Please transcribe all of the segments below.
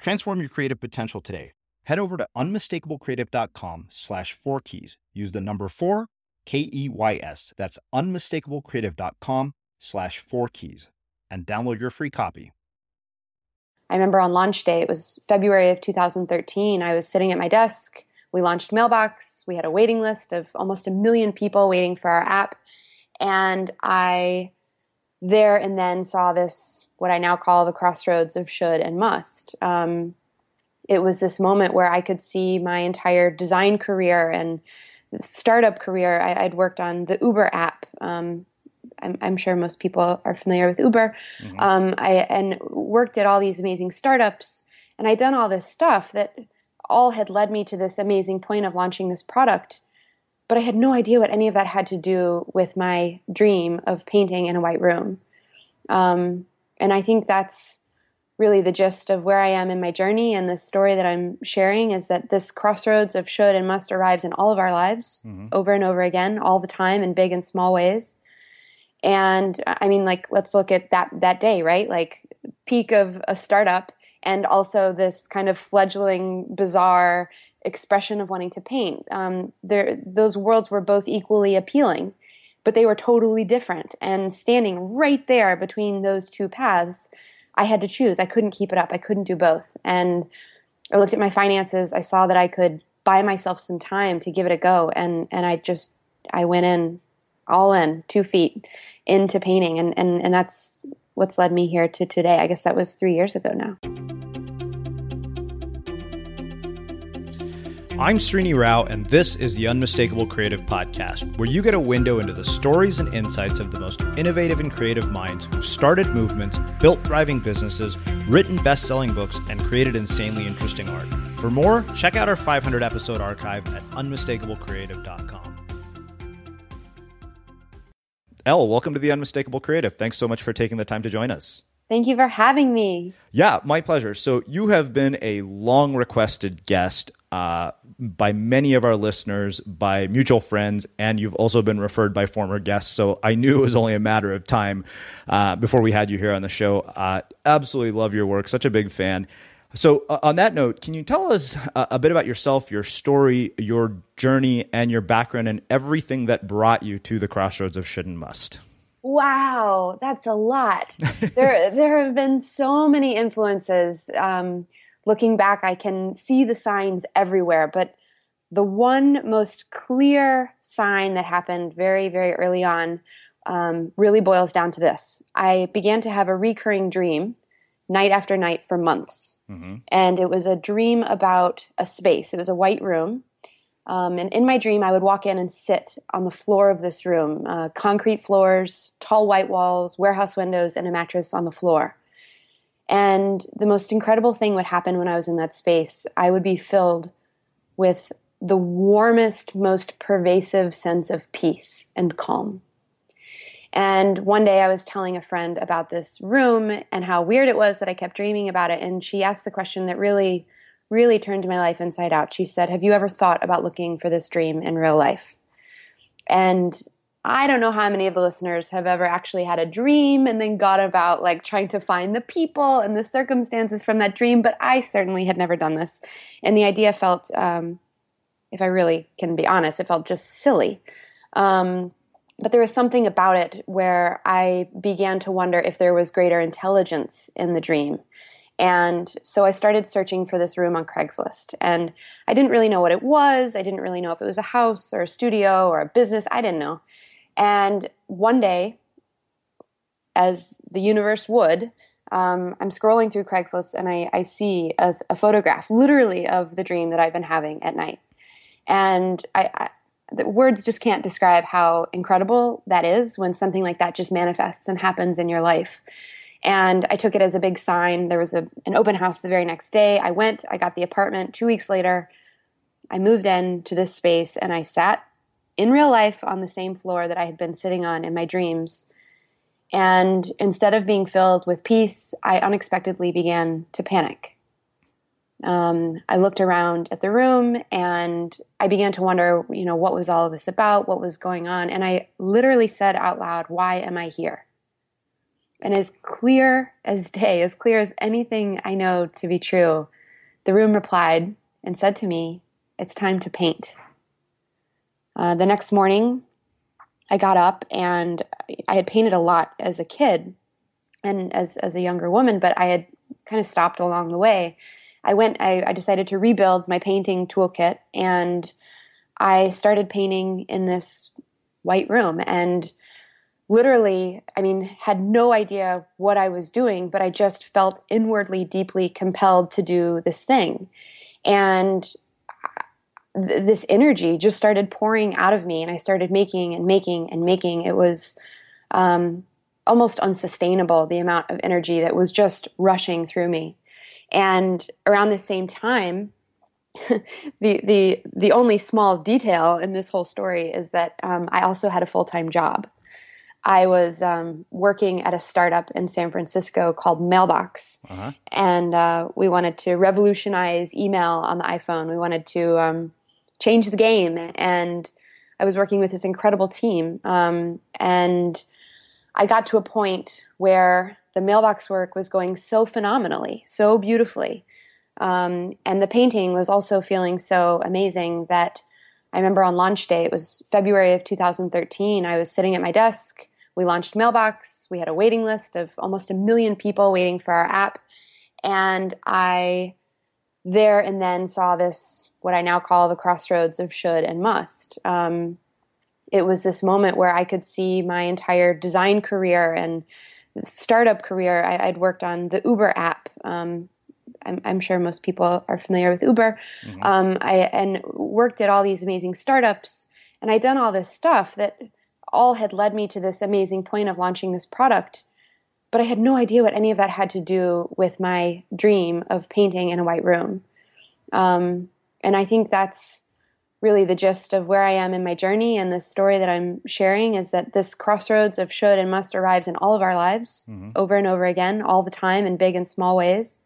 Transform your creative potential today. Head over to unmistakablecreative.com slash four keys. Use the number four, K E Y S. That's unmistakablecreative.com slash four keys and download your free copy. I remember on launch day, it was February of 2013. I was sitting at my desk. We launched Mailbox. We had a waiting list of almost a million people waiting for our app. And I there and then saw this what I now call the crossroads of should and must. Um, it was this moment where I could see my entire design career and startup career. I, would worked on the Uber app. Um, I'm, I'm, sure most people are familiar with Uber. Mm-hmm. Um, I and worked at all these amazing startups, and I'd done all this stuff that all had led me to this amazing point of launching this product but I had no idea what any of that had to do with my dream of painting in a white room. Um, and I think that's really the gist of where I am in my journey and the story that I'm sharing is that this crossroads of should and must arrives in all of our lives mm-hmm. over and over again, all the time in big and small ways. And I mean, like, let's look at that that day, right? Like peak of a startup and also this kind of fledgling, bizarre expression of wanting to paint. Um, there, those worlds were both equally appealing, but they were totally different. And standing right there between those two paths, I had to choose. I couldn't keep it up. I couldn't do both. And I looked at my finances. I saw that I could buy myself some time to give it a go. And and I just I went in all in, two feet into painting. And and and that's what's led me here to today. I guess that was three years ago now. I'm Srini Rao, and this is the Unmistakable Creative Podcast, where you get a window into the stories and insights of the most innovative and creative minds who've started movements, built thriving businesses, written best selling books, and created insanely interesting art. For more, check out our 500 episode archive at unmistakablecreative.com. Elle, welcome to the Unmistakable Creative. Thanks so much for taking the time to join us. Thank you for having me. Yeah, my pleasure. So, you have been a long requested guest uh, by many of our listeners, by mutual friends, and you've also been referred by former guests. So, I knew it was only a matter of time uh, before we had you here on the show. Uh, absolutely love your work, such a big fan. So, uh, on that note, can you tell us a, a bit about yourself, your story, your journey, and your background, and everything that brought you to the crossroads of should and must? Wow, that's a lot. there, there have been so many influences. Um, looking back, I can see the signs everywhere, but the one most clear sign that happened very, very early on um, really boils down to this. I began to have a recurring dream night after night for months. Mm-hmm. And it was a dream about a space. It was a white room um, and in my dream, I would walk in and sit on the floor of this room uh, concrete floors, tall white walls, warehouse windows, and a mattress on the floor. And the most incredible thing would happen when I was in that space. I would be filled with the warmest, most pervasive sense of peace and calm. And one day I was telling a friend about this room and how weird it was that I kept dreaming about it. And she asked the question that really really turned my life inside out. She said, Have you ever thought about looking for this dream in real life? And I don't know how many of the listeners have ever actually had a dream and then got about like trying to find the people and the circumstances from that dream, but I certainly had never done this. And the idea felt, um, if I really can be honest, it felt just silly. Um, but there was something about it where I began to wonder if there was greater intelligence in the dream And so I started searching for this room on Craigslist. And I didn't really know what it was. I didn't really know if it was a house or a studio or a business. I didn't know. And one day, as the universe would, um, I'm scrolling through Craigslist and I, I see a, a, photograph, literally, of the dream that I've been having at night. And I, I the words just can't describe how incredible that is when something like that just manifests and happens in your life. And I took it as a big sign. There was a, an open house the very next day. I went, I got the apartment. Two weeks later, I moved in to this space and I sat in real life on the same floor that I had been sitting on in my dreams. And instead of being filled with peace, I unexpectedly began to panic. Um, I looked around at the room and I began to wonder, you know, what was all of this about? What was going on? And I literally said out loud, Why am I here? And as clear as day, as clear as anything I know to be true, the room replied and said to me, It's time to paint. Uh, the next morning, I got up and I had painted a lot as a kid and as, as a younger woman, but I had kind of stopped along the way. I went, I, I decided to rebuild my painting toolkit and I started painting in this white room and literally, I mean, had no idea what I was doing, but I just felt inwardly deeply compelled to do this thing. And th- this energy just started pouring out of me, and I started making and making and making. It was um, almost unsustainable, the amount of energy that was just rushing through me. And around the same time, the the the only small detail in this whole story is that um, I also had a full time job. I was um, working at a startup in San Francisco called Mailbox, uh-huh. and uh, we wanted to revolutionize email on the iPhone. We wanted to um, change the game, and I was working with this incredible team. Um, and I got to a point where the mailbox work was going so phenomenally, so beautifully. Um, and the painting was also feeling so amazing that I remember on launch day, it was February of 2013, I was sitting at my desk. We launched Mailbox. We had a waiting list of almost a million people waiting for our app. And I there and then saw this, what I now call the crossroads of should and must. Um, it was this moment where I could see my entire design career and startup career, I, would worked on the Uber app. Um, I'm, I'm, sure most people are familiar with Uber. Mm-hmm. Um, I and worked at all these amazing startups, and I'd done all this stuff that all had led me to this amazing point of launching this product. But I had no idea what any of that had to do with my dream of painting in a white room. Um, and I think that's really the gist of where I am in my journey and the story that I'm sharing is that this crossroads of should and must arrives in all of our lives mm-hmm. over and over again, all the time in big and small ways.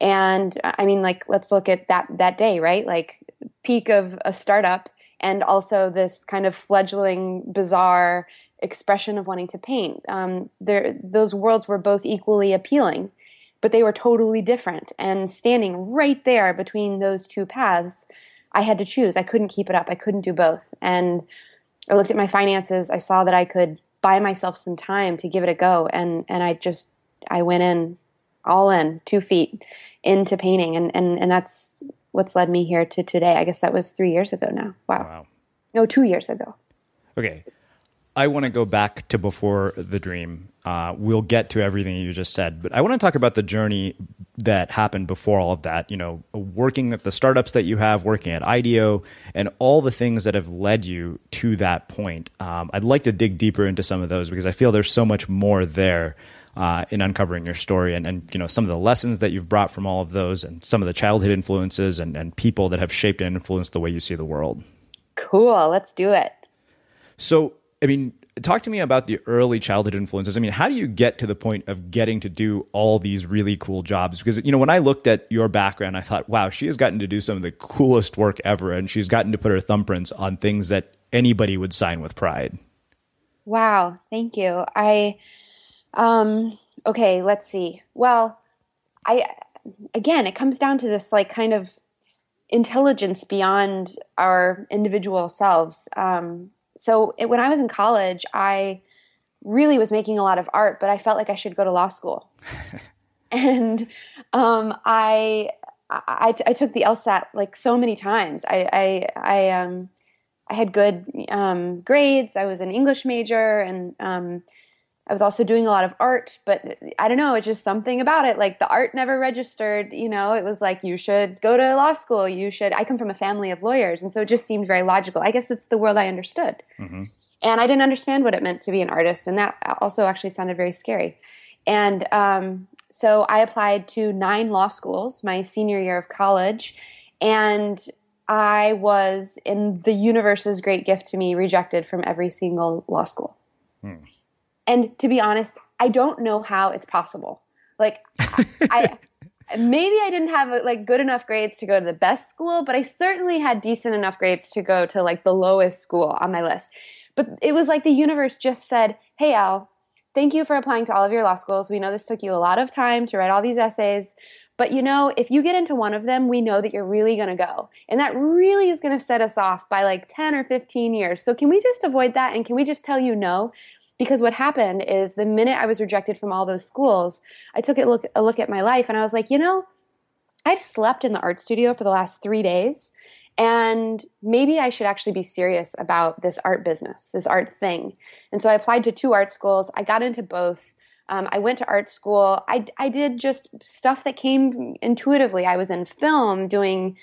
And I mean, like, let's look at that that day, right? Like peak of a startup and also this kind of fledgling, bizarre expression of wanting to paint. Um, there, those worlds were both equally appealing, but they were totally different. And standing right there between those two paths I had to choose. I couldn't keep it up. I couldn't do both. And I looked at my finances. I saw that I could buy myself some time to give it a go. And, and I just, I went in all in two feet into painting. And, and, and that's what's led me here to today. I guess that was three years ago now. Wow. wow. No, two years ago. Okay. I want to go back to before the dream. Uh, we'll get to everything you just said, but I want to talk about the journey that happened before all of that. You know, working at the startups that you have, working at IDEO, and all the things that have led you to that point. Um, I'd like to dig deeper into some of those because I feel there's so much more there. Uh, in uncovering your story and, and you know some of the lessons that you've brought from all of those and some of the childhood influences and, and people that have shaped and influenced the way you see the world. Cool. Let's do it. So I mean, talk to me about the early childhood influences. I mean, how do you get to the point of getting to do all these really cool jobs? Because, you know, when I looked at your background, I thought, wow, she has gotten to do some of the coolest work ever. And she's gotten to put her thumbprints on things that anybody would sign with pride. Wow. Thank you. I, um, okay, let's see. Well, I, again, it comes down to this like kind of intelligence beyond our individual selves. Um, so it, when I was in college, I really was making a lot of art, but I felt like I should go to law school. and um, I, I, I took the LSAT like so many times. I I I um I had good um, grades. I was an English major, and um, I was also doing a lot of art. But I don't know, it's just something about it. Like the art never registered. You know, it was like you should go to law school. You should. I come from a family of lawyers, and so it just seemed very logical. I guess it's the world I understood. Mm-hmm. And I didn't understand what it meant to be an artist, and that also actually sounded very scary. And um, so I applied to nine law schools my senior year of college, and I was, in the universe's great gift to me, rejected from every single law school. Hmm. And to be honest, I don't know how it's possible. Like, I, maybe I didn't have like good enough grades to go to the best school, but I certainly had decent enough grades to go to like the lowest school on my list. But it was like the universe just said, "Hey, Al, thank you for applying to all of your law schools. We know this took you a lot of time to write all these essays, but you know, if you get into one of them, we know that you're really going to go. And that really is going to set us off by like 10 or 15 years. So can we just avoid that? And can we just tell you no? Because what happened is the minute I was rejected from all those schools, I took a look, a look at my life and I was like, you know, I've slept in the art studio for the last three days. And maybe I should actually be serious about this art business, this art thing. And so I applied to two art schools. I got into both. Um, I went to art school. I, I did just stuff that came intuitively. I was in film doing,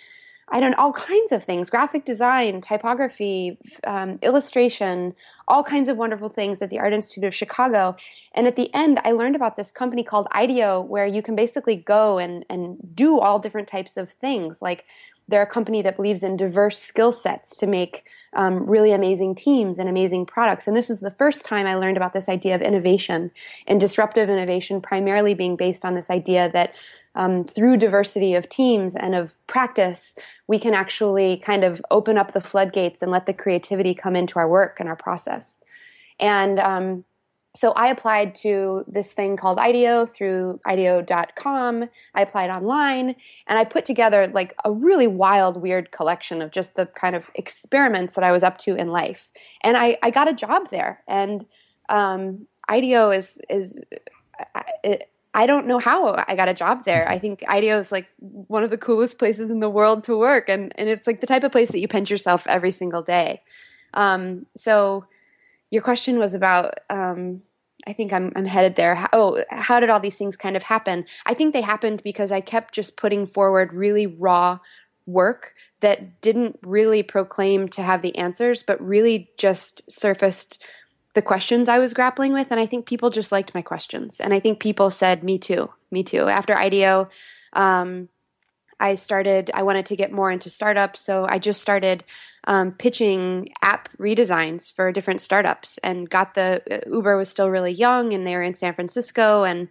I don't all kinds of things graphic design, typography, um, illustration, all kinds of wonderful things at the Art Institute of Chicago. And at the end, I learned about this company called IDEO, where you can basically go and, and do all different types of things, like they're a company that believes in diverse skill sets to make um, really amazing teams and amazing products. And this was the first time I learned about this idea of innovation and disruptive innovation, primarily being based on this idea that um, through diversity of teams and of practice, we can actually kind of open up the floodgates and let the creativity come into our work and our process. And um, so I applied to this thing called IDEO through IDEO.com. I applied online and I put together like a really wild, weird collection of just the kind of experiments that I was up to in life. And I, I got a job there. And um, IDEO is, is, I don't know how I got a job there. I think IDEO is like one of the coolest places in the world to work. And, and it's like the type of place that you pinch yourself every single day. Um, so, your question was about um, I think I'm, I'm headed there. How, oh, how did all these things kind of happen? I think they happened because I kept just putting forward really raw work that didn't really proclaim to have the answers, but really just surfaced the questions I was grappling with. And I think people just liked my questions. And I think people said, me too, me too. After IDEO, um, I started, I wanted to get more into startups. So I just started um, pitching app redesigns for different startups and got the uh, Uber was still really young and they were in San Francisco and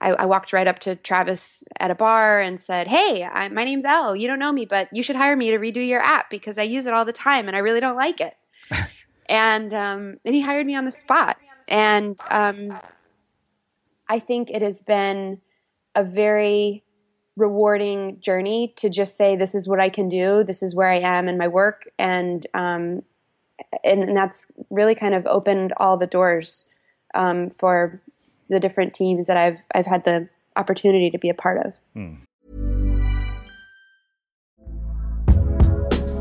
I, I walked right up to Travis at a bar and said, "Hey, I, my name's Elle. You don't know me, but you should hire me to redo your app because I use it all the time and I really don't like it." and um, and he hired me on the spot. And um, I think it has been a very rewarding journey to just say this is what I can do, this is where I am in my work, and um, and that's really kind of opened all the doors um, for the different teams that I've I've had the opportunity to be a part of. Hmm.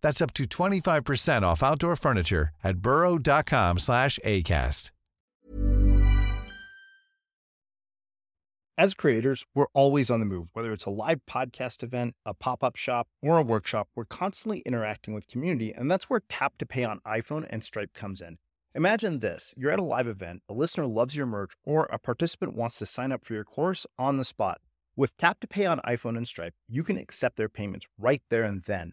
That's up to 25% off outdoor furniture at burrow.com slash ACAST. As creators, we're always on the move. Whether it's a live podcast event, a pop up shop, or a workshop, we're constantly interacting with community, and that's where Tap to Pay on iPhone and Stripe comes in. Imagine this you're at a live event, a listener loves your merch, or a participant wants to sign up for your course on the spot. With Tap to Pay on iPhone and Stripe, you can accept their payments right there and then,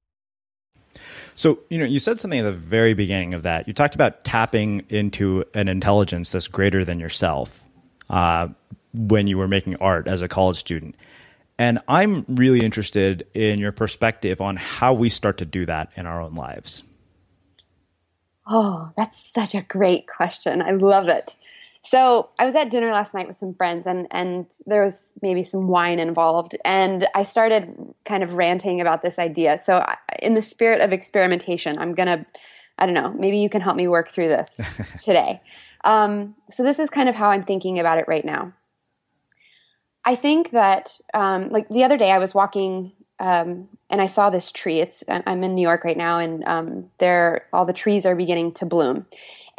So, you know, you said something at the very beginning of that. You talked about tapping into an intelligence that's greater than yourself uh, when you were making art as a college student. And I'm really interested in your perspective on how we start to do that in our own lives. Oh, that's such a great question. I love it. So I was at dinner last night with some friends, and and there was maybe some wine involved, and I started kind of ranting about this idea. So in the spirit of experimentation, I'm gonna, I don't know, maybe you can help me work through this today. Um, so this is kind of how I'm thinking about it right now. I think that, um, like the other day, I was walking um, and I saw this tree. It's I'm in New York right now, and um, there all the trees are beginning to bloom.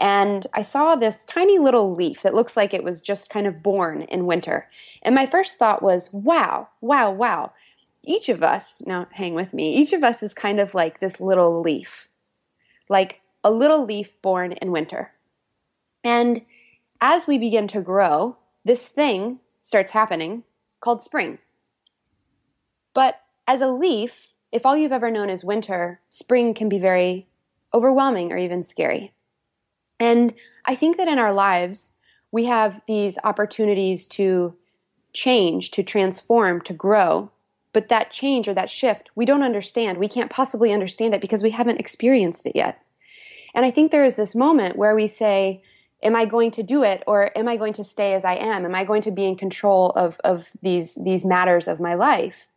And I saw this tiny little leaf that looks like it was just kind of born in winter. And my first thought was, wow, wow, wow. Each of us, now hang with me, each of us is kind of like this little leaf, like a little leaf born in winter. And as we begin to grow, this thing starts happening called spring. But as a leaf, if all you've ever known is winter, spring can be very overwhelming or even scary. And I think that in our lives, we have these opportunities to change, to transform, to grow. But that change or that shift, we don't understand. We can't possibly understand it because we haven't experienced it yet. And I think there is this moment where we say, Am I going to do it or am I going to stay as I am? Am I going to be in control of, of these, these matters of my life?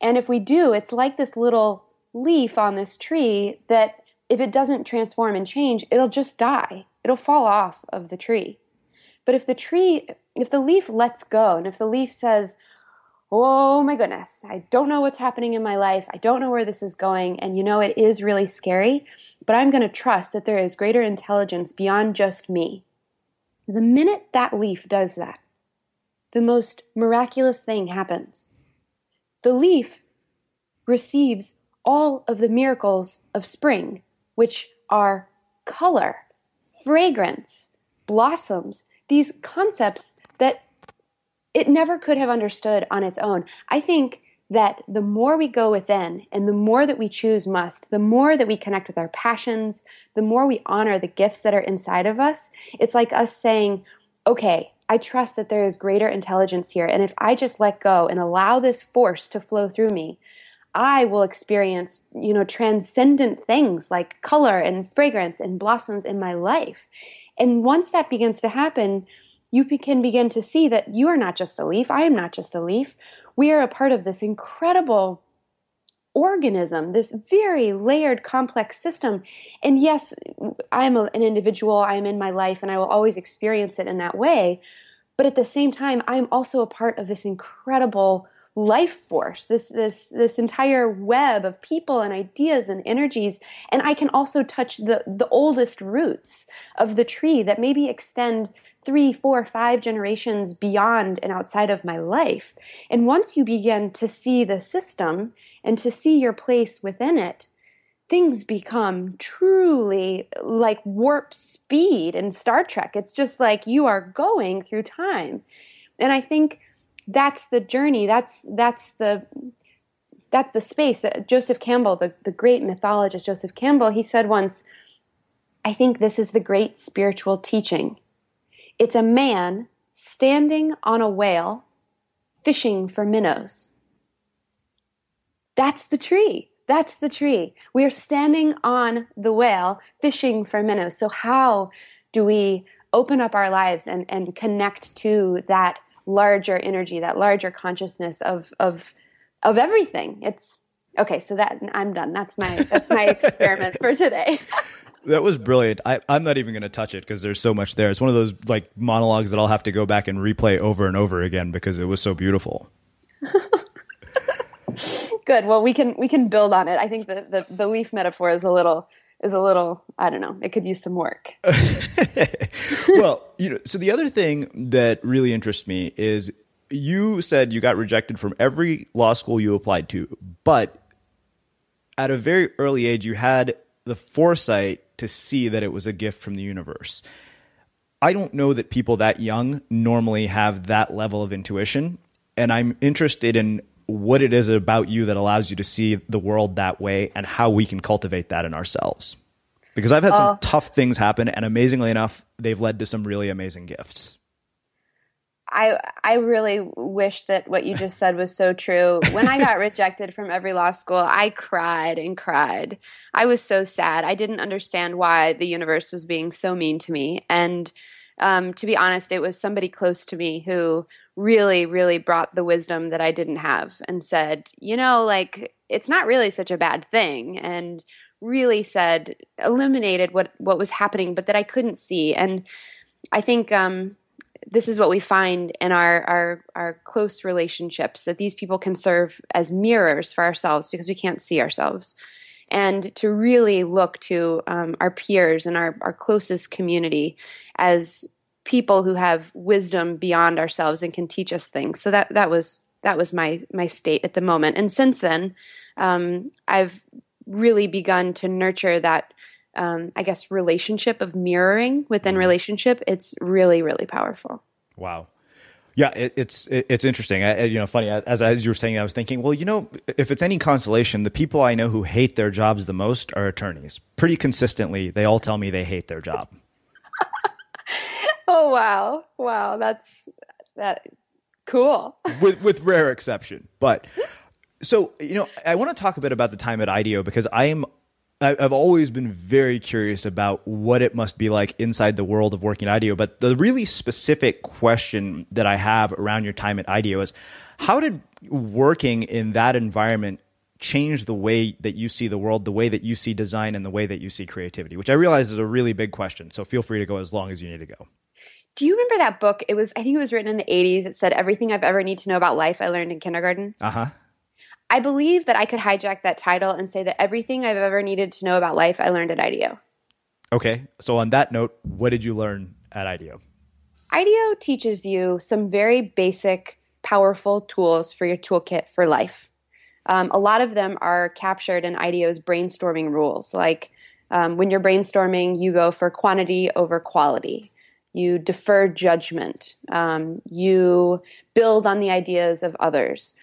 And if we do, it's like this little leaf on this tree that if it doesn't transform and change, it'll just die. It'll fall off of the tree. But if the tree, if the leaf lets go and if the leaf says, Oh my goodness, I don't know what's happening in my life. I don't know where this is going. And you know, it is really scary, but I'm going to trust that there is greater intelligence beyond just me. The minute that leaf does that, the most miraculous thing happens the leaf receives all of the miracles of spring, which are color, fragrance, blossoms, these concepts that it never could have understood on its own. I think that the more we go within and the more that we choose must, the more that we connect with our passions, the more we honor the gifts that are inside of us, it's like us saying, okay, I trust that there is greater intelligence here. And if I just let go and allow this force to flow through me, I will experience, you know, transcendent things like color and fragrance and blossoms in my life. And once that begins to happen, you can begin to see that you are not just a leaf. I am not just a leaf we are a part of this incredible organism, this very layered, complex system. And yes, I'm a, an individual, I'm in my life, and I will always experience it in that way. But at the same time, I'm also a part of this incredible life force this this this entire web of people and ideas and energies and i can also touch the the oldest roots of the tree that maybe extend three, four, five generations beyond and outside of my life. And once you begin to see the system and to see your place within it, things become truly like warp speed in Star Trek. It's just like you are going through time. And I think that's the journey. That's that's the that's the space. Uh, Joseph Campbell, the, the great mythologist Joseph Campbell, he said once, I think this is the great spiritual teaching it's a man standing on a whale fishing for minnows. That's the tree. That's the tree. We are standing on the whale fishing for minnows. So, how do we open up our lives and, and connect to that larger energy, that larger consciousness of, of, of everything? It's okay. So, that I'm done. That's my, that's my experiment for today. That was brilliant. I, I'm not even going to touch it because there's so much there. It's one of those like monologues that I'll have to go back and replay over and over again because it was so beautiful. Good. Well, we can we can build on it. I think the, the the leaf metaphor is a little is a little I don't know. It could use some work. well, you know, so the other thing that really interests me is you said you got rejected from every law school you applied to, but at a very early age you had the foresight to see that it was a gift from the universe. I don't know that people that young normally have that level of intuition. And I'm interested in what it is about you that allows you to see the world that way and how we can cultivate that in ourselves. Because I've had some uh, tough things happen, and amazingly enough, they've led to some really amazing gifts. I I really wish that what you just said was so true. When I got rejected from every law school, I cried and cried. I was so sad. I didn't understand why the universe was being so mean to me. And um, to be honest, it was somebody close to me who really, really brought the wisdom that I didn't have and said, you know, like it's not really such a bad thing. And really said, eliminated what what was happening, but that I couldn't see. And I think um, this is what we find in our, our our close relationships that these people can serve as mirrors for ourselves because we can't see ourselves and to really look to um, our peers and our, our closest community as people who have wisdom beyond ourselves and can teach us things so that that was that was my my state at the moment and since then um, i've really begun to nurture that um, I guess, relationship of mirroring within mm-hmm. relationship, it's really, really powerful. Wow. Yeah, it, it's it, it's interesting. I, you know, funny as as you were saying, I was thinking, well, you know, if it's any consolation, the people I know who hate their jobs the most are attorneys. Pretty consistently, they all tell me they hate their job. oh wow, wow, that's that cool. with with rare exception, but so you know, I want to talk a bit about the time at IDEO because I am I've always been very curious about what it must be like inside the world of working at IDEO. But the really specific question that I have around your time at IDEO is how did working in that environment change the way that you see the world, the way that you see design, and the way that you see creativity? Which I realize is a really big question. So feel free to go as long as you need to go. Do you remember that book? It was, I think it was written in the 80s. It said, Everything I've ever need to know about life I learned in kindergarten. Uh huh. I believe that I could hijack that title and say that everything I've ever needed to know about life, I learned at IDEO. Okay. So, on that note, what did you learn at IDEO? IDEO teaches you some very basic, powerful tools for your toolkit for life. Um, a lot of them are captured in IDEO's brainstorming rules. Like um, when you're brainstorming, you go for quantity over quality. You defer judgment. Um, you build on the ideas of others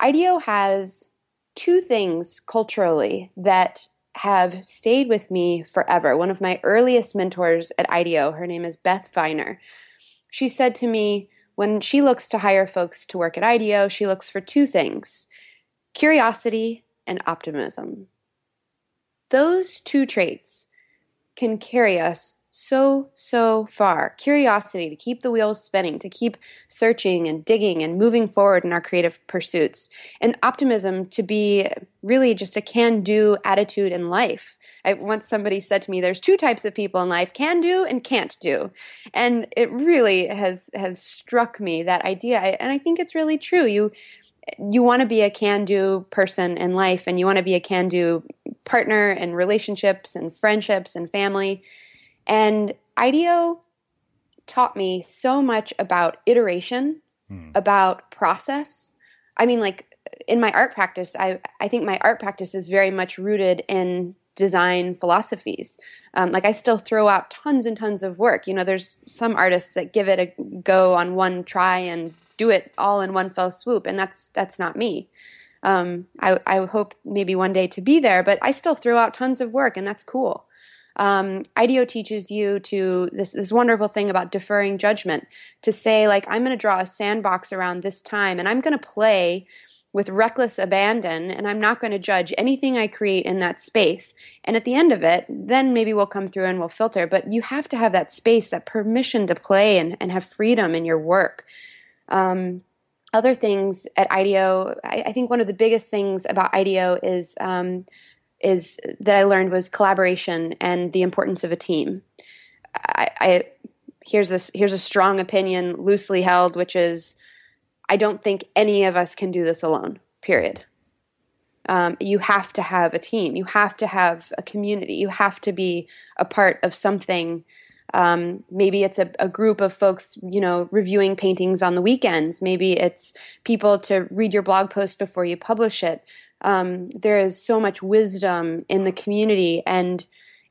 IDEO has two things culturally that have stayed with me forever. One of my earliest mentors at IDEO, her name is Beth Viner. She said to me, when she looks to hire folks to work at IDEO, she looks for two things curiosity and optimism. Those two traits can carry us so, so far. Curiosity to keep the wheels spinning, to keep searching and digging and moving forward in our creative pursuits, and optimism to be really just a can do attitude in life. I, once somebody said to me, "There's two types of people in life: can do and can't do," and it really has has struck me that idea, and I think it's really true. You you want to be a can do person in life, and you want to be a can do partner in relationships and friendships and family and IDEO taught me so much about iteration, hmm. about process. I mean, like in my art practice, I, I think my art practice is very much rooted in design philosophies. Um, like I still throw out tons and tons of work. You know, there's some artists that give it a go on one try and do it all in one fell swoop, and that's that's not me. Um, I, I hope maybe one day to be there, but I still throw out tons of work, and that's cool um, IDEO teaches you to this this wonderful thing about deferring judgment to say like I'm going to draw a sandbox around this time and I'm going to play with reckless abandon and I'm not going to judge anything I create in that space. And at the end of it, then maybe we'll come through and we'll filter. But you have to have that space, that permission to play and, and have freedom in your work. Um, other things at IDEO, I, I, think one of the biggest things about IDEO is um, is that I learned was collaboration and the importance of a team. I, I here's this here's a strong opinion loosely held, which is I don't think any of us can do this alone. Period. Um, you have to have a team. You have to have a community. You have to be a part of something. Um, maybe it's a, a, group of folks, you know, reviewing paintings on the weekends. Maybe it's people to read your blog post before you publish it um, there is so much wisdom in the community and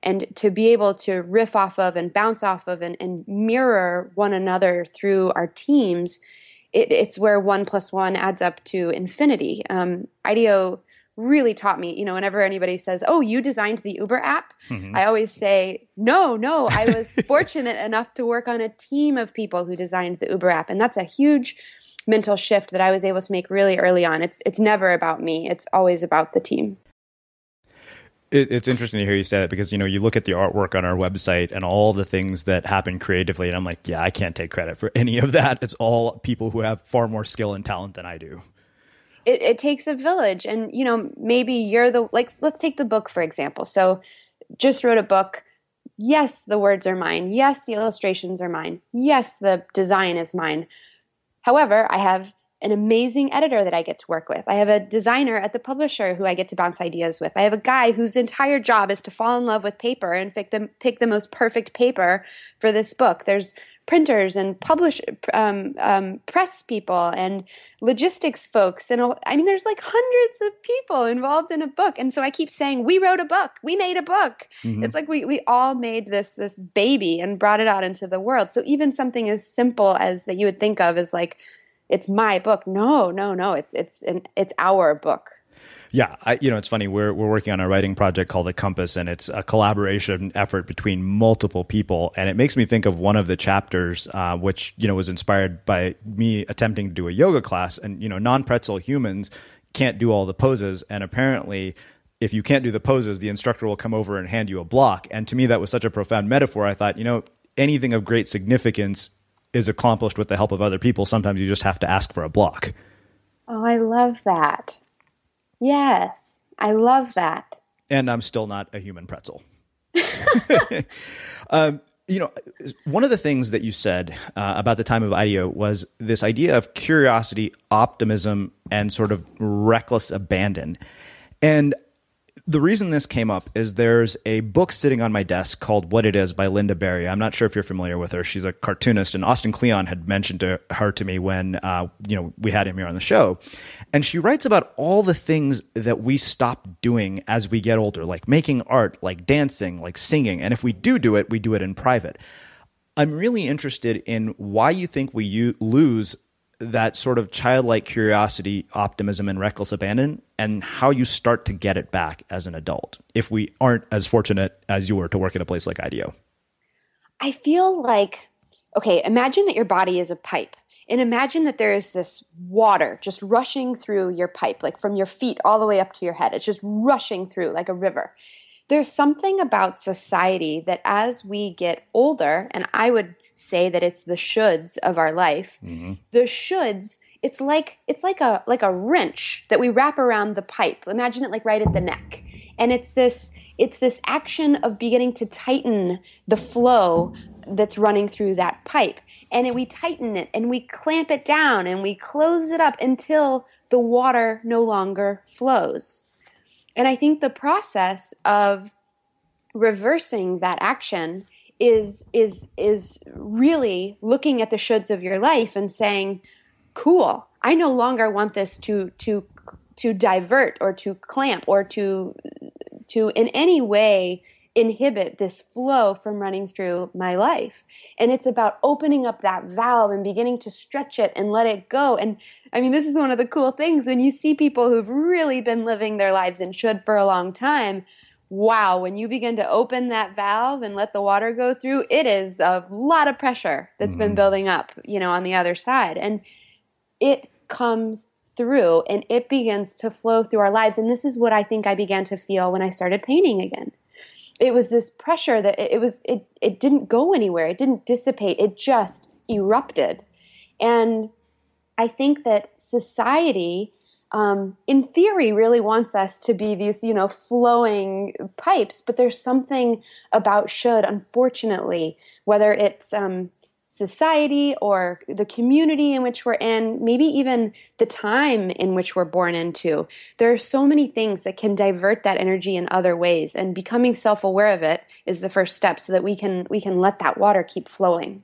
and to be able to riff off of and bounce off of and, and mirror one another through our teams it, it's where one plus one adds up to infinity um, ideo really taught me you know whenever anybody says oh you designed the uber app mm-hmm. i always say no no i was fortunate enough to work on a team of people who designed the uber app and that's a huge mental shift that I was able to make really early on. It's it's never about me. It's always about the team. It, it's interesting to hear you say that because you know you look at the artwork on our website and all the things that happen creatively, and I'm like, yeah, I can't take credit for any of that. It's all people who have far more skill and talent than I do. It, it takes a village, and you know maybe you're the like. Let's take the book for example. So, just wrote a book. Yes, the words are mine. Yes, the illustrations are mine. Yes, the design is mine However, I have an amazing editor that I get to work with. I have a designer at the publisher who I get to bounce ideas with. I have a guy whose entire job is to fall in love with paper and pick the, pick the most perfect paper for this book. There's printers and publish um, um, press people and logistics folks and I mean there's like hundreds of people involved in a book. And so I keep saying we wrote a book. We made a book. Mm-hmm. it's like we we all made this this baby and brought it out into the world. So even something as simple as that you would think of as like it's my book. No no no. It's it's an, it's our book yeah, I, you know, it's funny. We're we're working on a writing project called The Compass, and it's a collaboration effort between multiple people. And it makes me think of one of the chapters, uh, which you know was inspired by me attempting to do a yoga class. And you know, non-pretzel humans can't do all the poses, and apparently. If you can't do the poses, the instructor will come over and hand you a block. And to me, that was such a profound metaphor. I thought, you know, anything of great significance is accomplished with the help of other people. Sometimes you just have to ask for a block. Oh, I love that. Yes, I love that. And I'm still not a human pretzel. um, you know, one of the things that you said uh, about the time of IDEO was this idea of curiosity, optimism, and sort of reckless abandon. And the reason this came up is there's a book sitting on my desk called What It Is by Lynda Barry. I'm not sure if you're familiar with her. She's a cartoonist, and Austin Kleon had mentioned to her to me when uh, you know we had him here on the show. And she writes about all the things that we stop doing as we get older, like making art, like dancing, like singing. And if we do do it, we do it in private. I'm really interested in why you think we u- lose that sort of childlike curiosity, optimism, and reckless abandon, and how you start to get it back as an adult if we aren't as fortunate as you were to work in a place like IDEO? I feel like, okay, imagine that your body is a pipe. And imagine that there is this water just rushing through your pipe, like from your feet all the way up to your head. It's just rushing through like a river. There's something about society that as we get older, and I would say that it's the shoulds of our life. Mm-hmm. The shoulds, it's like it's like a like a wrench that we wrap around the pipe. Imagine it like right at the neck. And it's this it's this action of beginning to tighten the flow that's running through that pipe. And we tighten it and we clamp it down and we close it up until the water no longer flows. And I think the process of reversing that action is is is really looking at the shoulds of your life and saying, "Cool, I no longer want this to to to divert or to clamp or to to in any way inhibit this flow from running through my life. And it's about opening up that valve and beginning to stretch it and let it go. And I mean, this is one of the cool things when you see people who've really been living their lives and should for a long time wow, when you begin to open that valve and let the water go through, it is a lot of pressure that's mm-hmm. been building up, you know, on the other side. And it comes through and it begins to flow through our lives. And this is what I think I began to feel when I started painting again. It was this pressure that it, was, it, it didn't go anywhere. It didn't dissipate. It just erupted. And I think that society um, in theory really wants us to be these you know flowing pipes but there's something about should unfortunately whether it's um, society or the community in which we're in maybe even the time in which we're born into. There are so many things that can divert that energy in other ways and becoming self-aware of it is the first step so that we can we can let that water keep flowing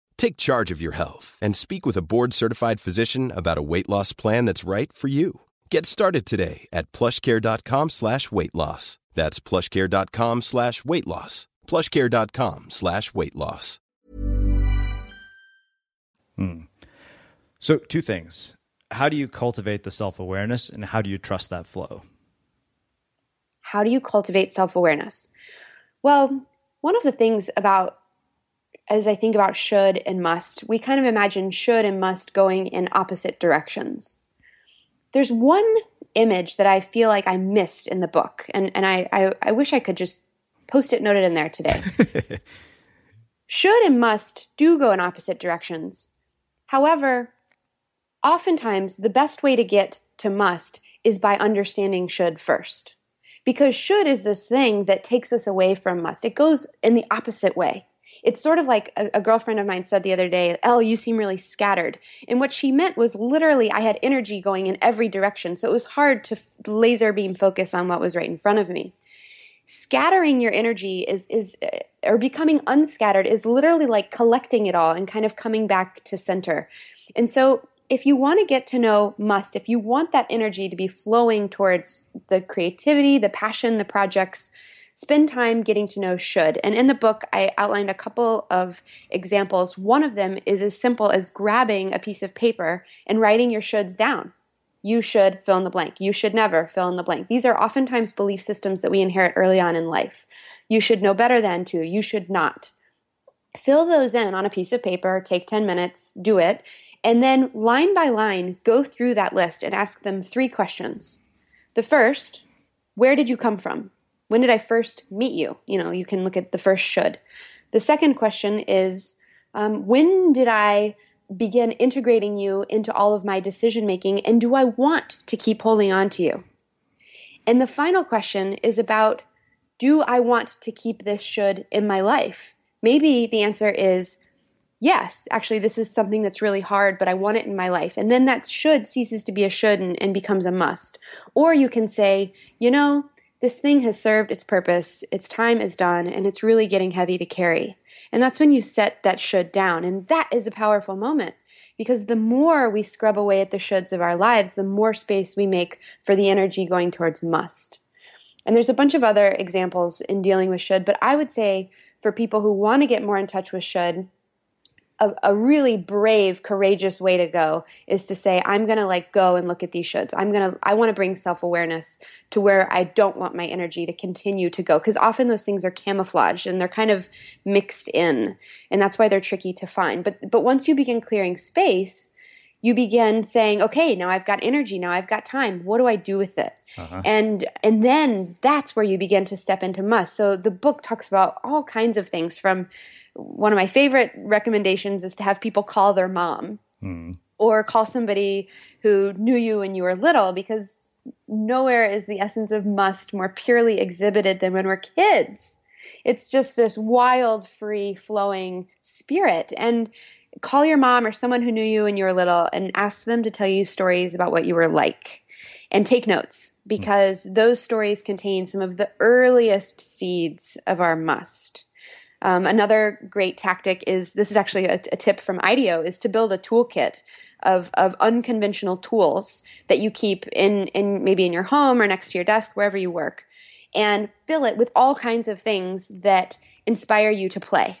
Take charge of your health and speak with a board-certified physician about a weight loss plan that's right for you. Get started today at plushcare.com slash weight loss. That's plushcare.com slash weight loss. plushcare.com slash weight loss. Hmm. So, two things. How do you cultivate the self awareness and how do you trust that flow? How do you cultivate self awareness? Well, one of the things about as I think about should and must, we kind of imagine should and must going in opposite directions. There's one image that I feel like I missed in the book, and, and I, I, I wish I could just post it noted in there today. should and must do go in opposite directions. However, oftentimes the best way to get to must is by understanding should first. Because should is this thing that takes us away from must. It goes in the opposite way. It's sort of like a, a, girlfriend of mine said the other day, Elle, you seem really scattered. And what she meant was literally I had energy going in every direction. So it was hard to f- laser beam focus on what was right in front of me. Scattering your energy is, is, uh, or becoming unscattered is literally like collecting it all and kind of coming back to center. And so if you want to get to know must, if you want that energy to be flowing towards the creativity, the passion, the projects, spend time getting to know should. And in the book, I outlined a couple of examples. One of them is as simple as grabbing a piece of paper and writing your shoulds down. You should fill in the blank. You should never fill in the blank. These are oftentimes belief systems that we inherit early on in life. You should know better than to. You should not. Fill those in on a piece of paper, take 10 minutes, do it, and then line by line go through that list and ask them three questions. The first, where did you come from? When did I first meet you? You know, you can look at the first should. The second question is, um, when did I begin integrating you into all of my decision making? And do I want to keep holding on to you? And the final question is about, do I want to keep this should in my life? Maybe the answer is, yes, actually, this is something that's really hard, but I want it in my life. And then that should ceases to be a should and, and, becomes a must. Or you can say, you know, this thing has served its purpose, its time is done, and it's really getting heavy to carry. And that's when you set that should down. And that is a powerful moment because the more we scrub away at the shoulds of our lives, the more space we make for the energy going towards must. And there's a bunch of other examples in dealing with should, but I would say for people who want to get more in touch with should, a, a, really brave, courageous way to go is to say, I'm going to like go and look at these shoulds. I'm going to, I want to bring self awareness to where I don't want my energy to continue to go. Cause often those things are camouflaged and they're kind of mixed in. And that's why they're tricky to find. But, but once you begin clearing space, you begin saying, okay, now I've got energy. Now I've got time. What do I do with it? Uh-huh. And, and then that's where you begin to step into must. So the book talks about all kinds of things from, one of my favorite recommendations is to have people call their mom mm. or call somebody who knew you when you were little because nowhere is the essence of must more purely exhibited than when we're kids. It's just this wild, free flowing spirit. And call your mom or someone who knew you when you were little and ask them to tell you stories about what you were like. And take notes because those stories contain some of the earliest seeds of our must. Um, another great tactic is this is actually a, a tip from IDEO is to build a toolkit of, of unconventional tools that you keep in, in maybe in your home or next to your desk, wherever you work, and fill it with all kinds of things that inspire you to play.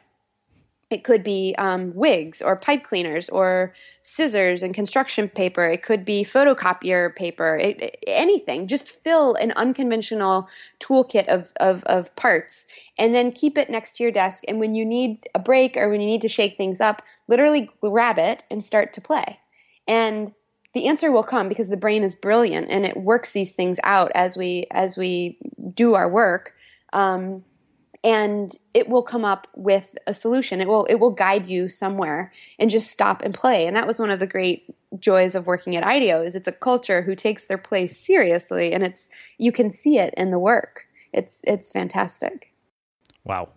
It could be um, wigs or pipe cleaners or scissors and construction paper. It could be photocopier paper, it, it, anything. Just fill an unconventional toolkit of, of, of parts and then keep it next to your desk. And when you need a break or when you need to shake things up, literally grab it and start to play. And the answer will come because the brain is brilliant and it works these things out as we as we do our work. Um, and it will come up with a solution. It will it will guide you somewhere and just stop and play. And that was one of the great joys of working at IDEO is it's a culture who takes their place seriously and it's you can see it in the work. It's it's fantastic. Wow.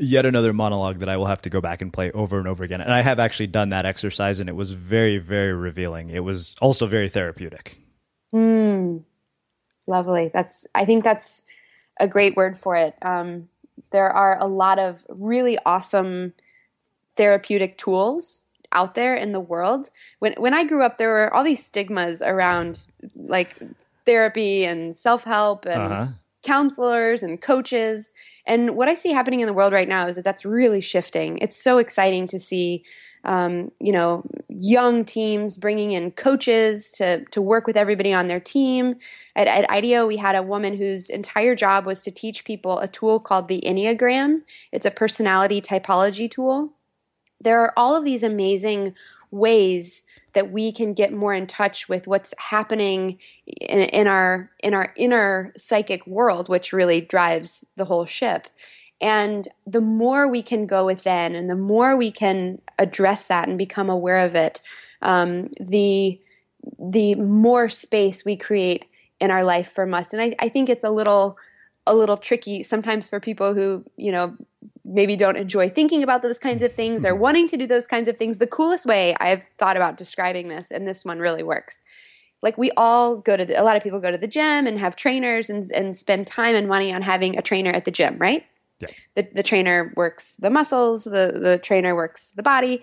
Yet another monologue that I will have to go back and play over and over again. And I have actually done that exercise and it was very, very revealing. It was also very therapeutic. Hmm. Lovely. That's I think that's a great word for it. Um, there are a lot of really awesome therapeutic tools out there in the world. When when I grew up, there were all these stigmas around like therapy and self help and uh-huh. counselors and coaches. And what I see happening in the world right now is that that's really shifting. It's so exciting to see um, you know, young teams bringing in coaches to to work with everybody on their team. At, at IDEO, we had a woman whose entire job was to teach people a tool called the Enneagram. It's a personality typology tool. There are all of these amazing ways that we can get more in touch with what's happening in, in our in our inner psychic world, which really drives the whole ship. And the more we can go within and the more we can address that and become aware of it, um, the the more space we create in our life from us. And I, I think it's a little a little tricky sometimes for people who, you know, maybe don't enjoy thinking about those kinds of things or mm-hmm. wanting to do those kinds of things. The coolest way I've thought about describing this, and this one really works. Like we all go to the, a lot of people go to the gym and have trainers and, and spend time and money on having a trainer at the gym, right? Yeah. The, the trainer works the muscles, the, the trainer works the body.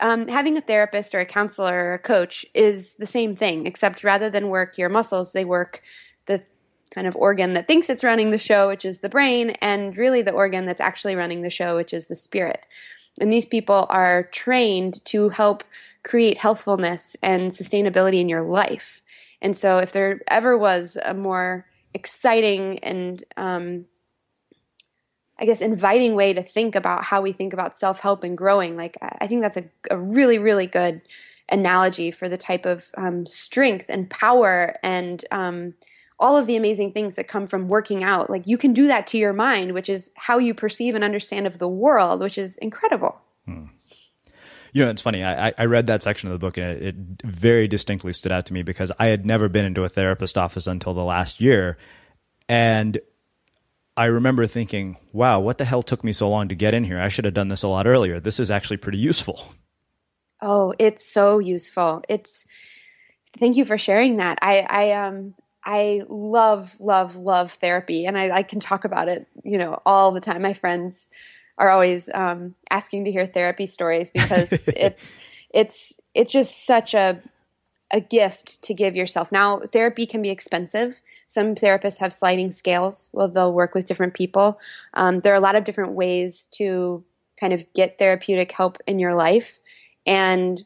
Um, having a therapist or a counselor or a coach is the same thing, except rather than work your muscles, they work the kind of organ that thinks it's running the show, which is the brain, and really the organ that's actually running the show, which is the spirit. And these people are trained to help create healthfulness and sustainability in your life. And so, if there ever was a more exciting and um, I guess, inviting way to think about how we think about self help and growing. Like, I think that's a, a, really, really good analogy for the type of um, strength and power and um, all of the amazing things that come from working out. Like, you can do that to your mind, which is how you perceive and understand of the world, which is incredible. Hmm. You know, it's funny. I, I read that section of the book and it, it very distinctly stood out to me because I had never been into a therapist office until the last year. And I remember thinking, wow, what the hell took me so long to get in here? I should have done this a lot earlier. This is actually pretty useful. Oh, it's so useful. It's thank you for sharing that. I I um I love love love therapy and I, I can talk about it, you know, all the time. My friends are always um, asking to hear therapy stories because it's it's it's just such a a gift to give yourself. Now, therapy can be expensive. Some therapists have sliding scales. Well, they'll work with different people. Um, there are a lot of different ways to kind of get therapeutic help in your life. And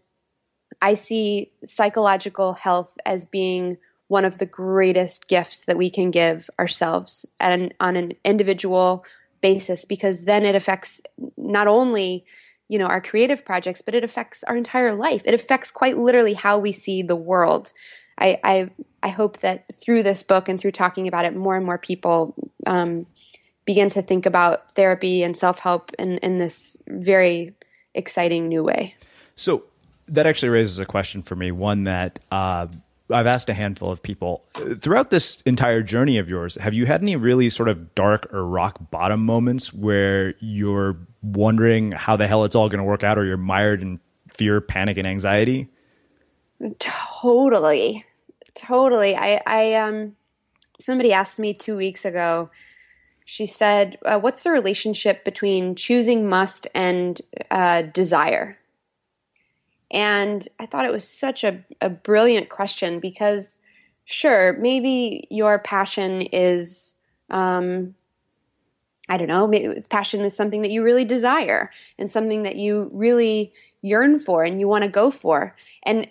I see psychological health as being one of the greatest gifts that we can give ourselves an, on an individual basis because then it affects not only you know our creative projects but it affects our entire life. It affects quite literally how we see the world. I i, I hope that through this book and through talking about it more and more people um, begin to think about therapy and self-help in, in this very exciting new way. So that actually raises a question for me one that uh, I've asked a handful of people. Throughout this entire journey of yours. Have you had any really sort of dark or rock bottom moments where you're wondering how the hell it's all going to work out, or you're mired in fear, panic, and anxiety? Totally, totally. I, I um, somebody asked me two weeks ago. She said, uh, "What's the relationship between choosing must and uh, desire?" And I thought it was such a, a brilliant question because, sure, maybe your passion is, um, I don't know, maybe passion is something that you really desire and something that you really yearn for and you want to go for. And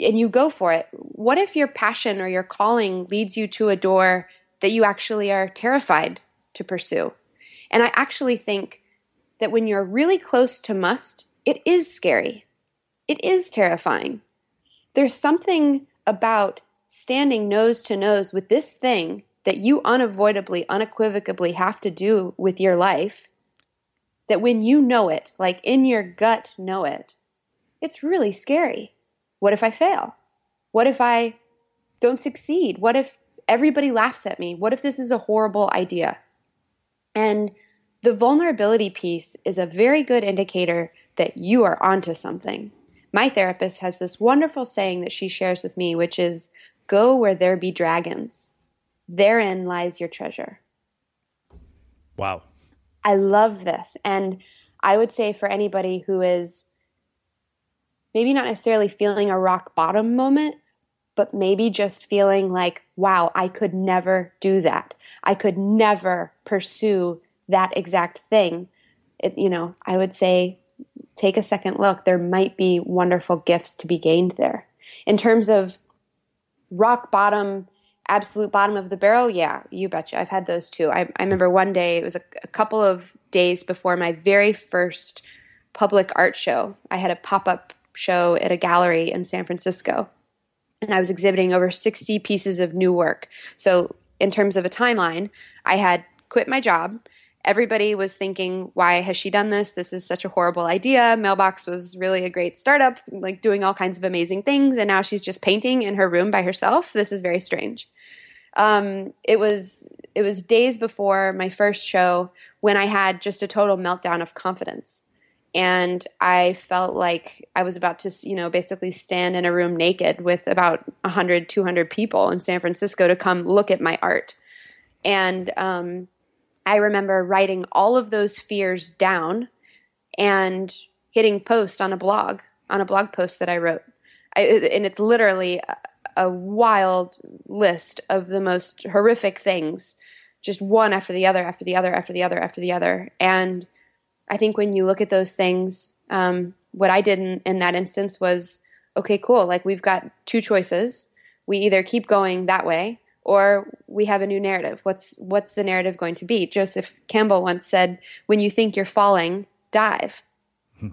and you go for it. What if your passion or your calling leads you to a door that you actually are terrified to pursue? And I actually think that when you're really close to must, it is scary. It is terrifying. There's something about standing nose to nose with this thing that you unavoidably, unequivocally have to do with your life that when you know it, like in your gut, know it, it's really scary. What if I fail? What if I don't succeed? What if everybody laughs at me? What if this is a horrible idea? And the vulnerability piece is a very good indicator that you are onto something. My therapist has this wonderful saying that she shares with me, which is go where there be dragons. Therein lies your treasure. Wow. I love this. And I would say for anybody who is maybe not necessarily feeling a rock bottom moment, but maybe just feeling like, wow, I could never do that. I could never pursue that exact thing. It, you know, I would say take a second look. There might be wonderful gifts to be gained there. In terms of rock bottom, absolute bottom of the barrel, yeah, you betcha. I've had those too. I, I remember one day, it was a, a couple of days before my very first public art show. I had a pop up show at a gallery in San Francisco. And I was exhibiting over 60 pieces of new work. So, in terms of a timeline, I had quit my job. Everybody was thinking, why has she done this? This is such a horrible idea. Mailbox was really a great startup, like doing all kinds of amazing things. And now she's just painting in her room by herself. This is very strange. Um, it was it was days before my first show when I had just a total meltdown of confidence and I felt like I was about to, you know, basically stand in a room naked with about 100, 200 people in San Francisco to come look at my art. And um, I remember writing all of those fears down and hitting post on a blog, on a blog post that I wrote. I, and it's literally a, wild list of the most horrific things, just one after the other, after the other, after the other, after the other. And I think when you look at those things, um, what I did in, in that instance was okay, cool. Like we've got two choices. We either keep going that way or we have a new narrative. What's what's the narrative going to be? Joseph Campbell once said, "When you think you're falling, dive."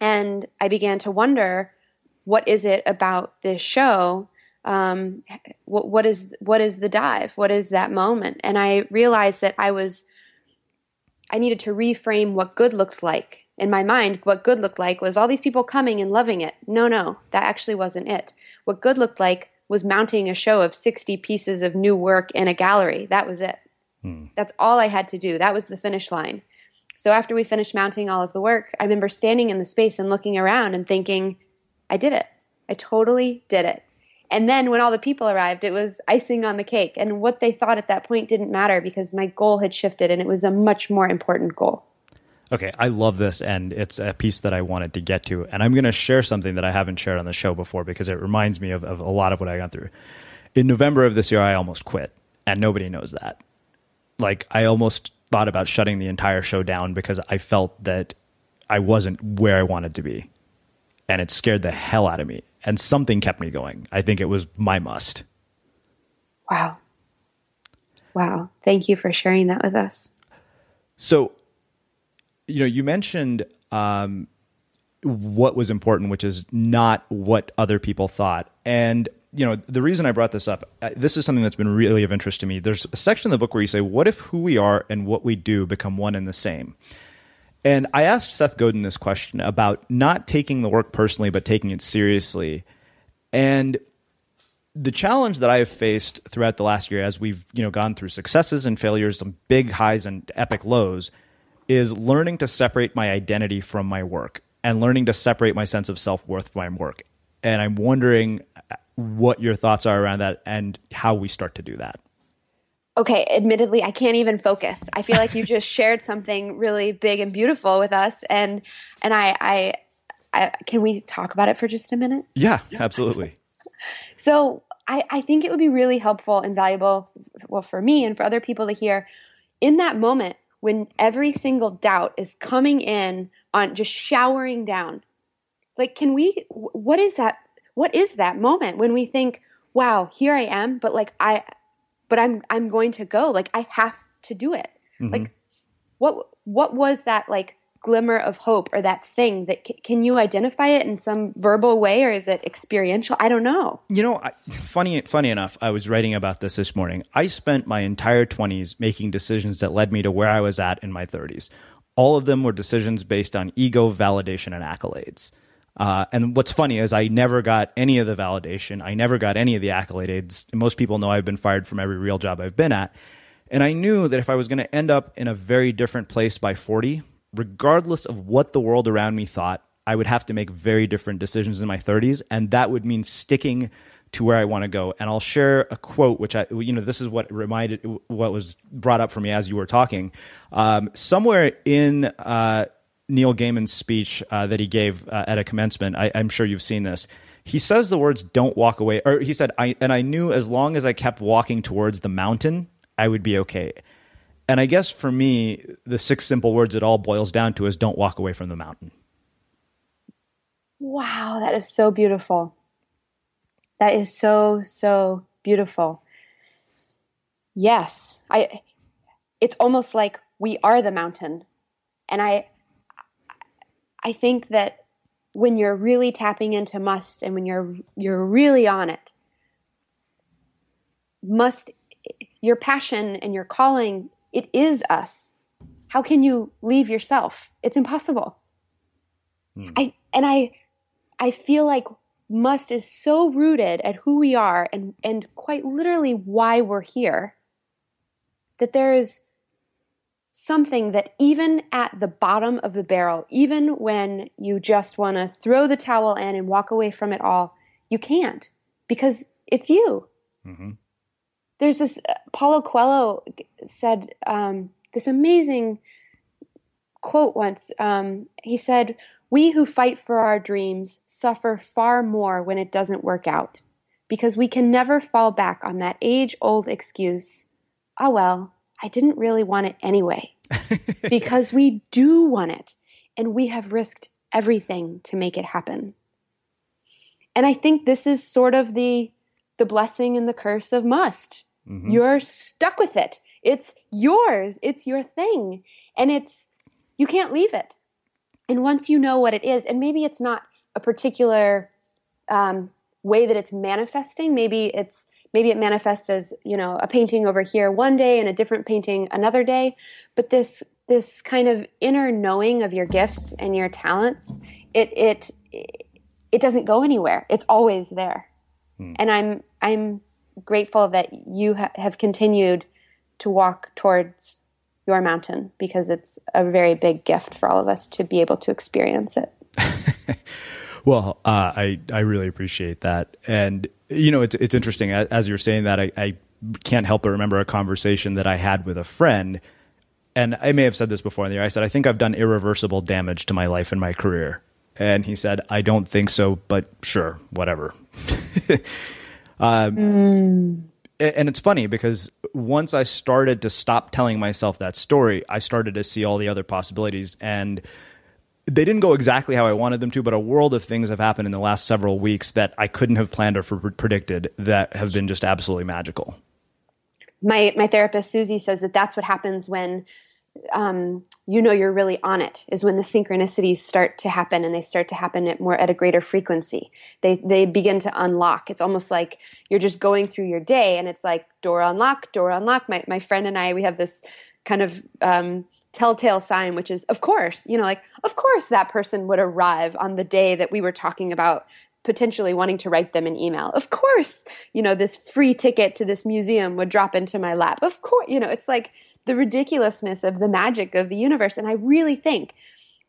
and I began to wonder, what is it about this show? Um, what, what is what is the dive? What is that moment? And I realized that I was I needed to reframe what good looked like. In my mind, what good looked like was all these people coming and loving it. No, no, that actually wasn't it. What good looked like was mounting a show of 60 pieces of new work in a gallery. That was it. Hmm. That's all I had to do. That was the finish line. So after we finished mounting all of the work, I remember standing in the space and looking around and thinking, I did it. I totally did it. And then when all the people arrived, it was icing on the cake. And what they thought at that point didn't matter because my goal had shifted and it was a much more important goal. Okay, I love this, and it's a piece that I wanted to get to. And I'm going to share something that I haven't shared on the show before because it reminds me of, of a lot of what I got through. In November of this year, I almost quit, and nobody knows that. Like, I almost thought about shutting the entire show down because I felt that I wasn't where I wanted to be. And it scared the hell out of me and something kept me going. I think it was my must. Wow. Wow. Thank you for sharing that with us. So, you know, you mentioned um, what was important, which is not what other people thought. And, you know, the reason I brought this up, uh, this is something that's been really of interest to me. There's a section in the book where you say, What if who we are and what we do become one and the same? And I asked Seth Godin this question about not taking the work personally, but taking it seriously. And the challenge that I have faced throughout the last year, as we've you know gone through successes and failures, some big highs and epic lows, is learning to separate my identity from my work and learning to separate my sense of self worth from my work. And I'm wondering what your thoughts are around that and how we start to do that okay, admittedly, I can't even focus. I feel like you just shared something really big and beautiful with us, and and I, I, I can we talk about it for just a minute? Yeah, absolutely. so I, I think it would be really helpful and valuable, well, for me and for other people to hear in that moment when every single doubt is coming in on just showering down. Like, can we? What is that? What is that moment when we think, "Wow, here I am," but like I but I'm I'm going to go. Like I have to do it. Mm-hmm. Like what what was that like glimmer of hope or that thing that c- can you identify it in some verbal way or is it experiential? I don't know. You know, I, funny funny enough, I was writing about this this morning. I spent my entire 20s making decisions that led me to where I was at in my 30s. All of them were decisions based on ego, validation and accolades. Uh, and what's funny is I never got any of the validation. I never got any of the accolades. Most people know I've been fired from every real job I've been at. And I knew that if I was going to end up in a very different place by 40, regardless of what the world around me thought, I would have to make very different decisions in my 30s. And that would mean sticking to where I want to go. And I'll share a quote, which I, you know, this is what reminded, what was brought up for me as you were talking. Um, somewhere in uh, Neil Gaiman's speech uh, that he gave uh, at a commencement, I, I'm sure you've seen this. He says the words "Don't walk away," or he said, "I," and I knew as long as I kept walking towards the mountain, I would be okay. And I guess for me, the six simple words it all boils down to is don't walk away from the mountain. Wow, that is so beautiful. That is so, so beautiful. Yes, I it's almost like we are the mountain. And I I think that when you're really tapping into must and when you're you're really on it, must your passion and your calling, it is us. How can you leave yourself? It's impossible. Hmm. I and I I feel like must is so rooted at who we are and and quite literally why we're here that there is something that even at the bottom of the barrel even when you just want to throw the towel in and walk away from it all you can't because it's you mm-hmm there's this uh, Paulo Coelho said um, this amazing quote once. Um, he said, "We who fight for our dreams suffer far more when it doesn't work out, because we can never fall back on that age-old excuse. Oh well, I didn't really want it anyway, because we do want it, and we have risked everything to make it happen." And I think this is sort of the the blessing and the curse of must Mm-hmm. You're stuck with it. It's yours. It's your thing. And it's, you can't leave it. And once you know what it is, and maybe it's not a particular um, way that it's manifesting, maybe it's, maybe it manifests as, you know, a painting over here one day and a different painting another day. But this, this kind of inner knowing of your gifts and your talents, it, it, it doesn't go anywhere. It's always there. Hmm. And I'm, I'm grateful that you ha- have continued to walk towards your mountain because it's a very big gift for all of us to be able to experience it. well, uh, I I really appreciate that, and you know it's it's interesting as you're saying that I, I can't help but remember a conversation that I had with a friend, and I may have said this before in the air. I said I think I've done irreversible damage to my life and my career, and he said I don't think so, but sure, whatever. Um, mm. And it's funny because once I started to stop telling myself that story, I started to see all the other possibilities. And they didn't go exactly how I wanted them to, but a world of things have happened in the last several weeks that I couldn't have planned or predicted that have been just absolutely magical. My my therapist Susie says that that's what happens when um, you know you're really on it is when the synchronicities start to happen and they start to happen at more at a greater frequency they they begin to unlock it's almost like you're just going through your day and it's like door unlock door unlock my, my friend and i we have this kind of um, telltale sign which is of course you know like of course that person would arrive on the day that we were talking about potentially wanting to write them an email. Of course, you know, this free ticket to this museum would drop into my lap. Of course, you know, it's like the ridiculousness of the magic of the universe. And I really think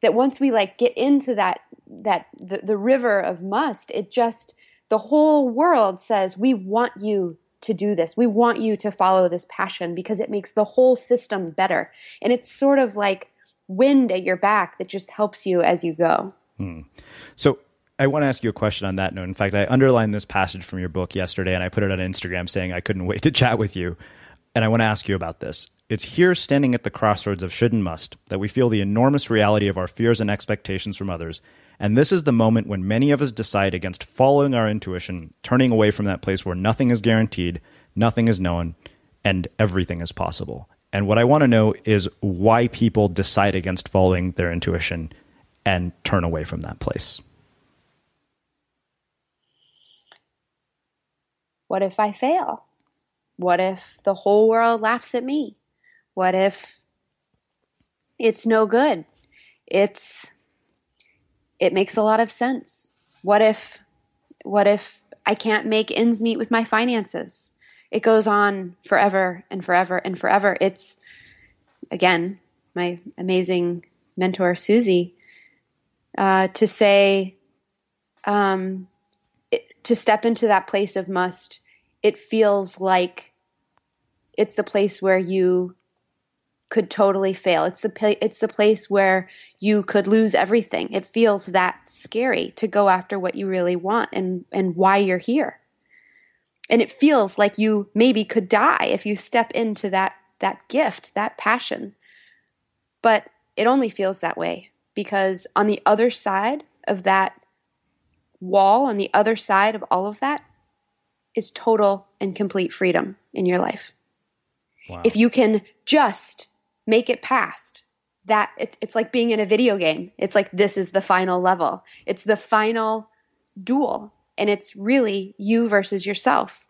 that once we like get into that that the, the river of must, it just the whole world says we want you to do this. We want you to follow this passion because it makes the whole system better. And it's sort of like wind at your back that just helps you as you go. Hmm. So I want to ask you a question on that note. In fact, I underlined this passage from your book yesterday and I put it on Instagram saying I couldn't wait to chat with you. And I want to ask you about this. It's here, standing at the crossroads of should and must, that we feel the enormous reality of our fears and expectations from others. And this is the moment when many of us decide against following our intuition, turning away from that place where nothing is guaranteed, nothing is known, and everything is possible. And what I want to know is why people decide against following their intuition and turn away from that place. What if I fail? What if the whole world laughs at me? What if it's no good? It's it makes a lot of sense. What if, what if I can't make ends meet with my finances? It goes on forever and forever and forever. It's, again, my amazing mentor, Susie, uh, to say, um, it, to step into that place of must, it feels like it's the place where you could totally fail. It's the it's the place where you could lose everything. It feels that scary to go after what you really want and and why you're here. And it feels like you maybe could die if you step into that that gift, that passion. But it only feels that way because on the other side of that wall, on the other side of all of that, is total and complete freedom in your life. Wow. If you can just make it past that, it's, it's like being in a video game. It's like this is the final level, it's the final duel, and it's really you versus yourself.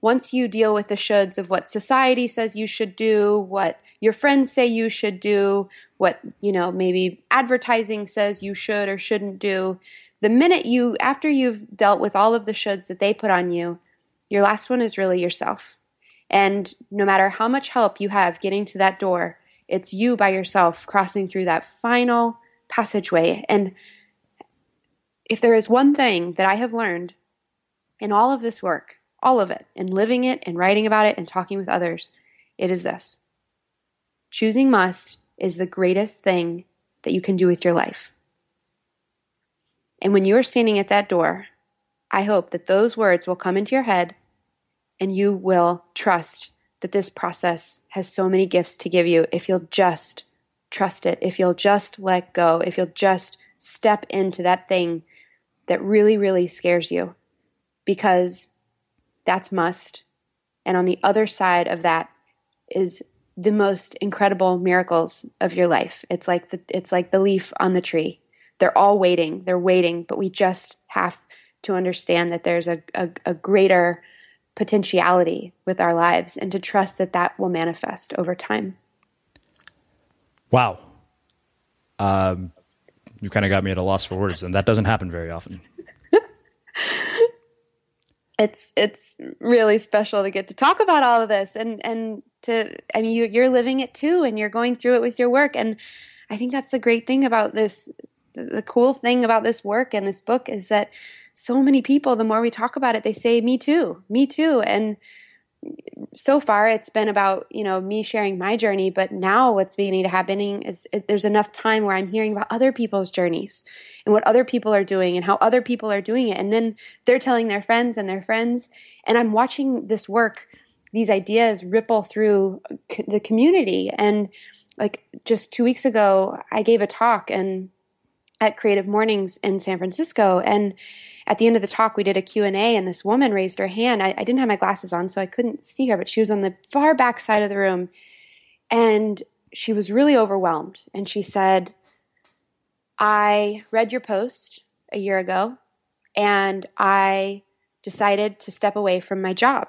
Once you deal with the shoulds of what society says you should do, what your friends say you should do, what, you know, maybe advertising says you should or shouldn't do, the minute you, after you've dealt with all of the shoulds that they put on you, your last one is really yourself. And no matter how much help you have getting to that door, it's you by yourself crossing through that final passageway. And if there is one thing that I have learned in all of this work, all of it, in living it and writing about it and talking with others, it is this choosing must is the greatest thing that you can do with your life. And when you are standing at that door, I hope that those words will come into your head and you will trust that this process has so many gifts to give you if you'll just trust it, if you'll just let go, if you'll just step into that thing that really, really scares you, because that's must. And on the other side of that is the most incredible miracles of your life. It's like the, it's like the leaf on the tree. They're all waiting. They're waiting, but we just have to understand that there's a, a, a greater potentiality with our lives and to trust that that will manifest over time. Wow. Um, you kind of got me at a loss for words, and that doesn't happen very often. it's it's really special to get to talk about all of this and and to I mean you, you're living it too, and you're going through it with your work, and I think that's the great thing about this the cool thing about this work and this book is that so many people, the more we talk about it, they say, me too, me too. And so far it's been about, you know, me sharing my journey. But now what's beginning to happening is there's enough time where I'm hearing about other people's journeys and what other people are doing and how other people are doing it. And then they're telling their friends and their friends. And I'm watching this work, these ideas ripple through the community. And like just two weeks ago, I gave a talk and at Creative Mornings in San Francisco. And at the end of the talk, we did a Q&A and this woman raised her hand. I, I didn't have my glasses on, so I couldn't see her, but she was on the far back side of the room. And she was really overwhelmed. And she said, I read your post a year ago and I decided to step away from my job.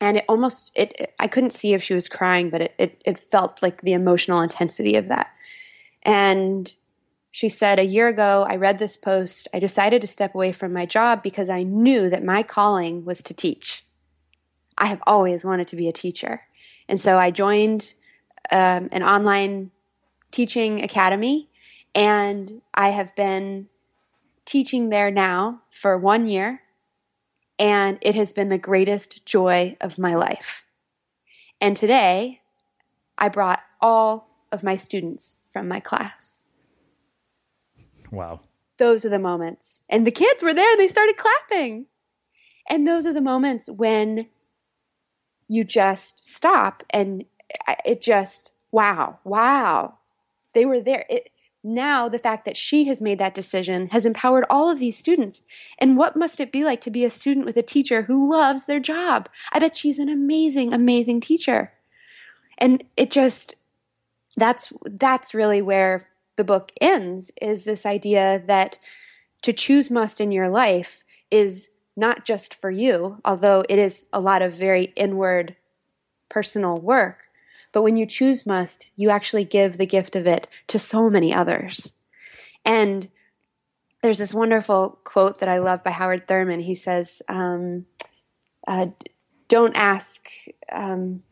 And it almost it I couldn't see if she was crying, but it, it, it felt like the emotional intensity of that. And she said, A year ago, I read this post. I decided to step away from my job because I knew that my calling was to teach. I have always wanted to be a teacher. And so I joined um, an online teaching academy, and I have been teaching there now for one year, and it has been the greatest joy of my life. And today, I brought all of my students from my class. Wow. Those are the moments. And the kids were there they started clapping. And those are the moments when you just stop and it just, wow, wow. They were there. It, now the fact that she has made that decision has empowered all of these students. And what must it be like to be a student with a teacher who loves their job? I bet she's an amazing, amazing teacher. And it just, that's, that's really where the book ends is this idea that to choose must in your life is not just for you, although it is a lot of very inward personal work. But when you choose must, you actually give the gift of it to so many others. And there's this wonderful quote that I love by Howard Thurman. He says, um, uh, "Don't ask." Um,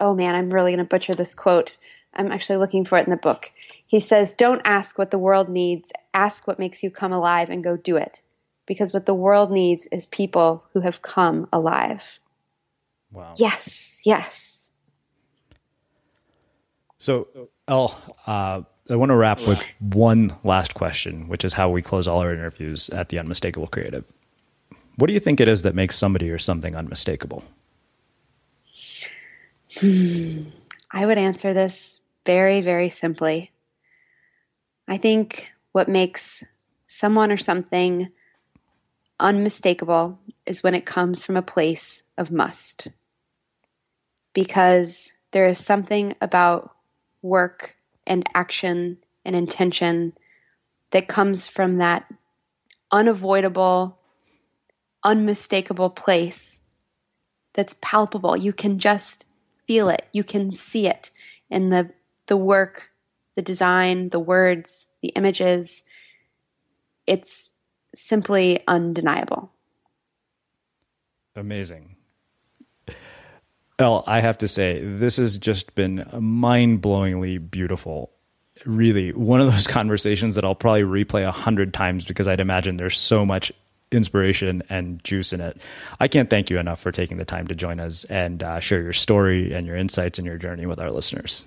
oh man, I'm really going to butcher this quote. I'm actually looking for it in the book. He says, "Don't ask what the world needs. Ask what makes you come alive, and go do it." Because what the world needs is people who have come alive. Wow. Yes, yes. So, Elle, uh, I want to wrap with one last question, which is how we close all our interviews at the Unmistakable Creative. What do you think it is that makes somebody or something unmistakable? Hmm. I would answer this very, very simply. I think what makes someone or something unmistakable is when it comes from a place of must. Because there is something about work and action and intention that comes from that unavoidable, unmistakable place that's palpable. You can just feel it, you can see it in the, the work, the design, the words, the images. It's simply undeniable. Amazing. Well, I have to say, this has just been mind blowingly beautiful. Really, one of those conversations that I'll probably replay a hundred times because I'd imagine there's so much inspiration and juice in it. I can't thank you enough for taking the time to join us and uh, share your story and your insights and your journey with our listeners.